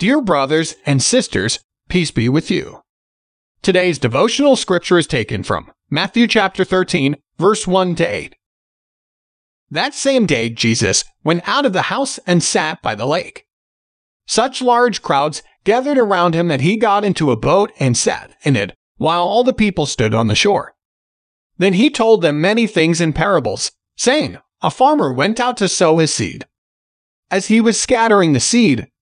Dear brothers and sisters, peace be with you. Today's devotional scripture is taken from Matthew chapter 13, verse 1 to 8. That same day, Jesus went out of the house and sat by the lake. Such large crowds gathered around him that he got into a boat and sat in it, while all the people stood on the shore. Then he told them many things in parables, saying, A farmer went out to sow his seed. As he was scattering the seed,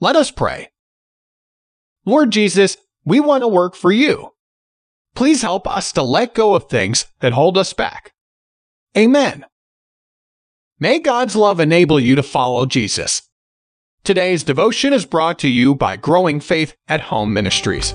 Let us pray. Lord Jesus, we want to work for you. Please help us to let go of things that hold us back. Amen. May God's love enable you to follow Jesus. Today's devotion is brought to you by Growing Faith at Home Ministries.